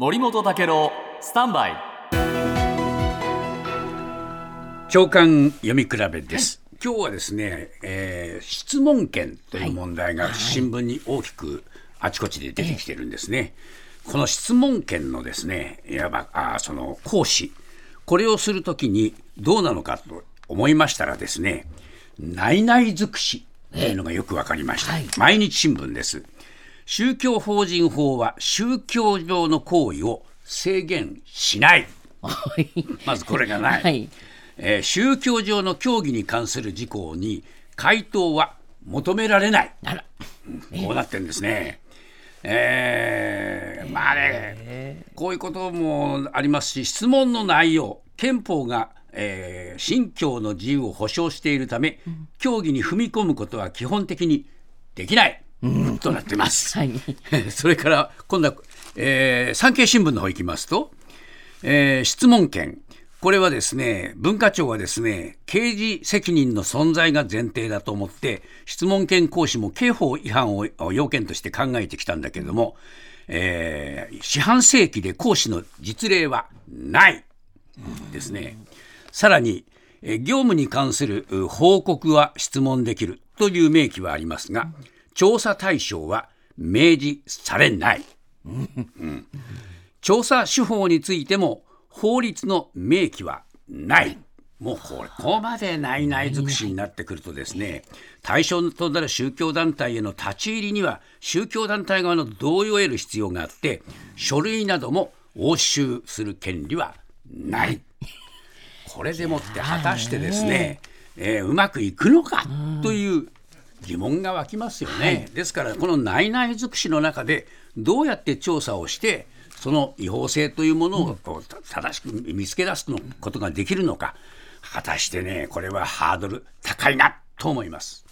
森本武郎スタンバイ。長官読み比べです、今日はですね、えー質問権という問題が新聞に大きくあちこちで出てきてるんですね、この質問権のですねいわばあーその行使これをするときにどうなのかと思いましたらですね内々尽くしというのがよくわかりました、毎日新聞です宗教法人法は宗教上の行為を制限しない。まずこれがない、はい。えー宗教上の教義に関する事項に回答は求められない。こうなってるんですね。えーまあね、こういうこともありますし質問の内容憲法が、えー信教の自由を保障しているため、教義に踏み込むことは基本的にできない、となってます。はい それから今度は、えー産経新聞の方行きますと、えー質問権これはですね文化庁はですね刑事責任の存在が前提だと思って質問権行使も刑法違反を要件として考えてきたんだけれども、えー四半世紀で行使の実例はないですね。さらに、えー業務に関するう報告は質問できるという明記はありますが、調査対象は明示されない。うん調査手法についても法律の明記はない。もうこれここまで内々尽くしになってくるとですね対象となる宗教団体への立ち入りには宗教団体側の同意を得る必要があって書類なども押収する権利はない。これでもって果たしてですね、えーうまくいくのかという疑問が湧きますよね。ですからこの内々尽くしの中でどうやって調査をしてその違法性というものをこうた正しく見つけ出すのことができるのか果たしてねこれはハードル高いなと思います。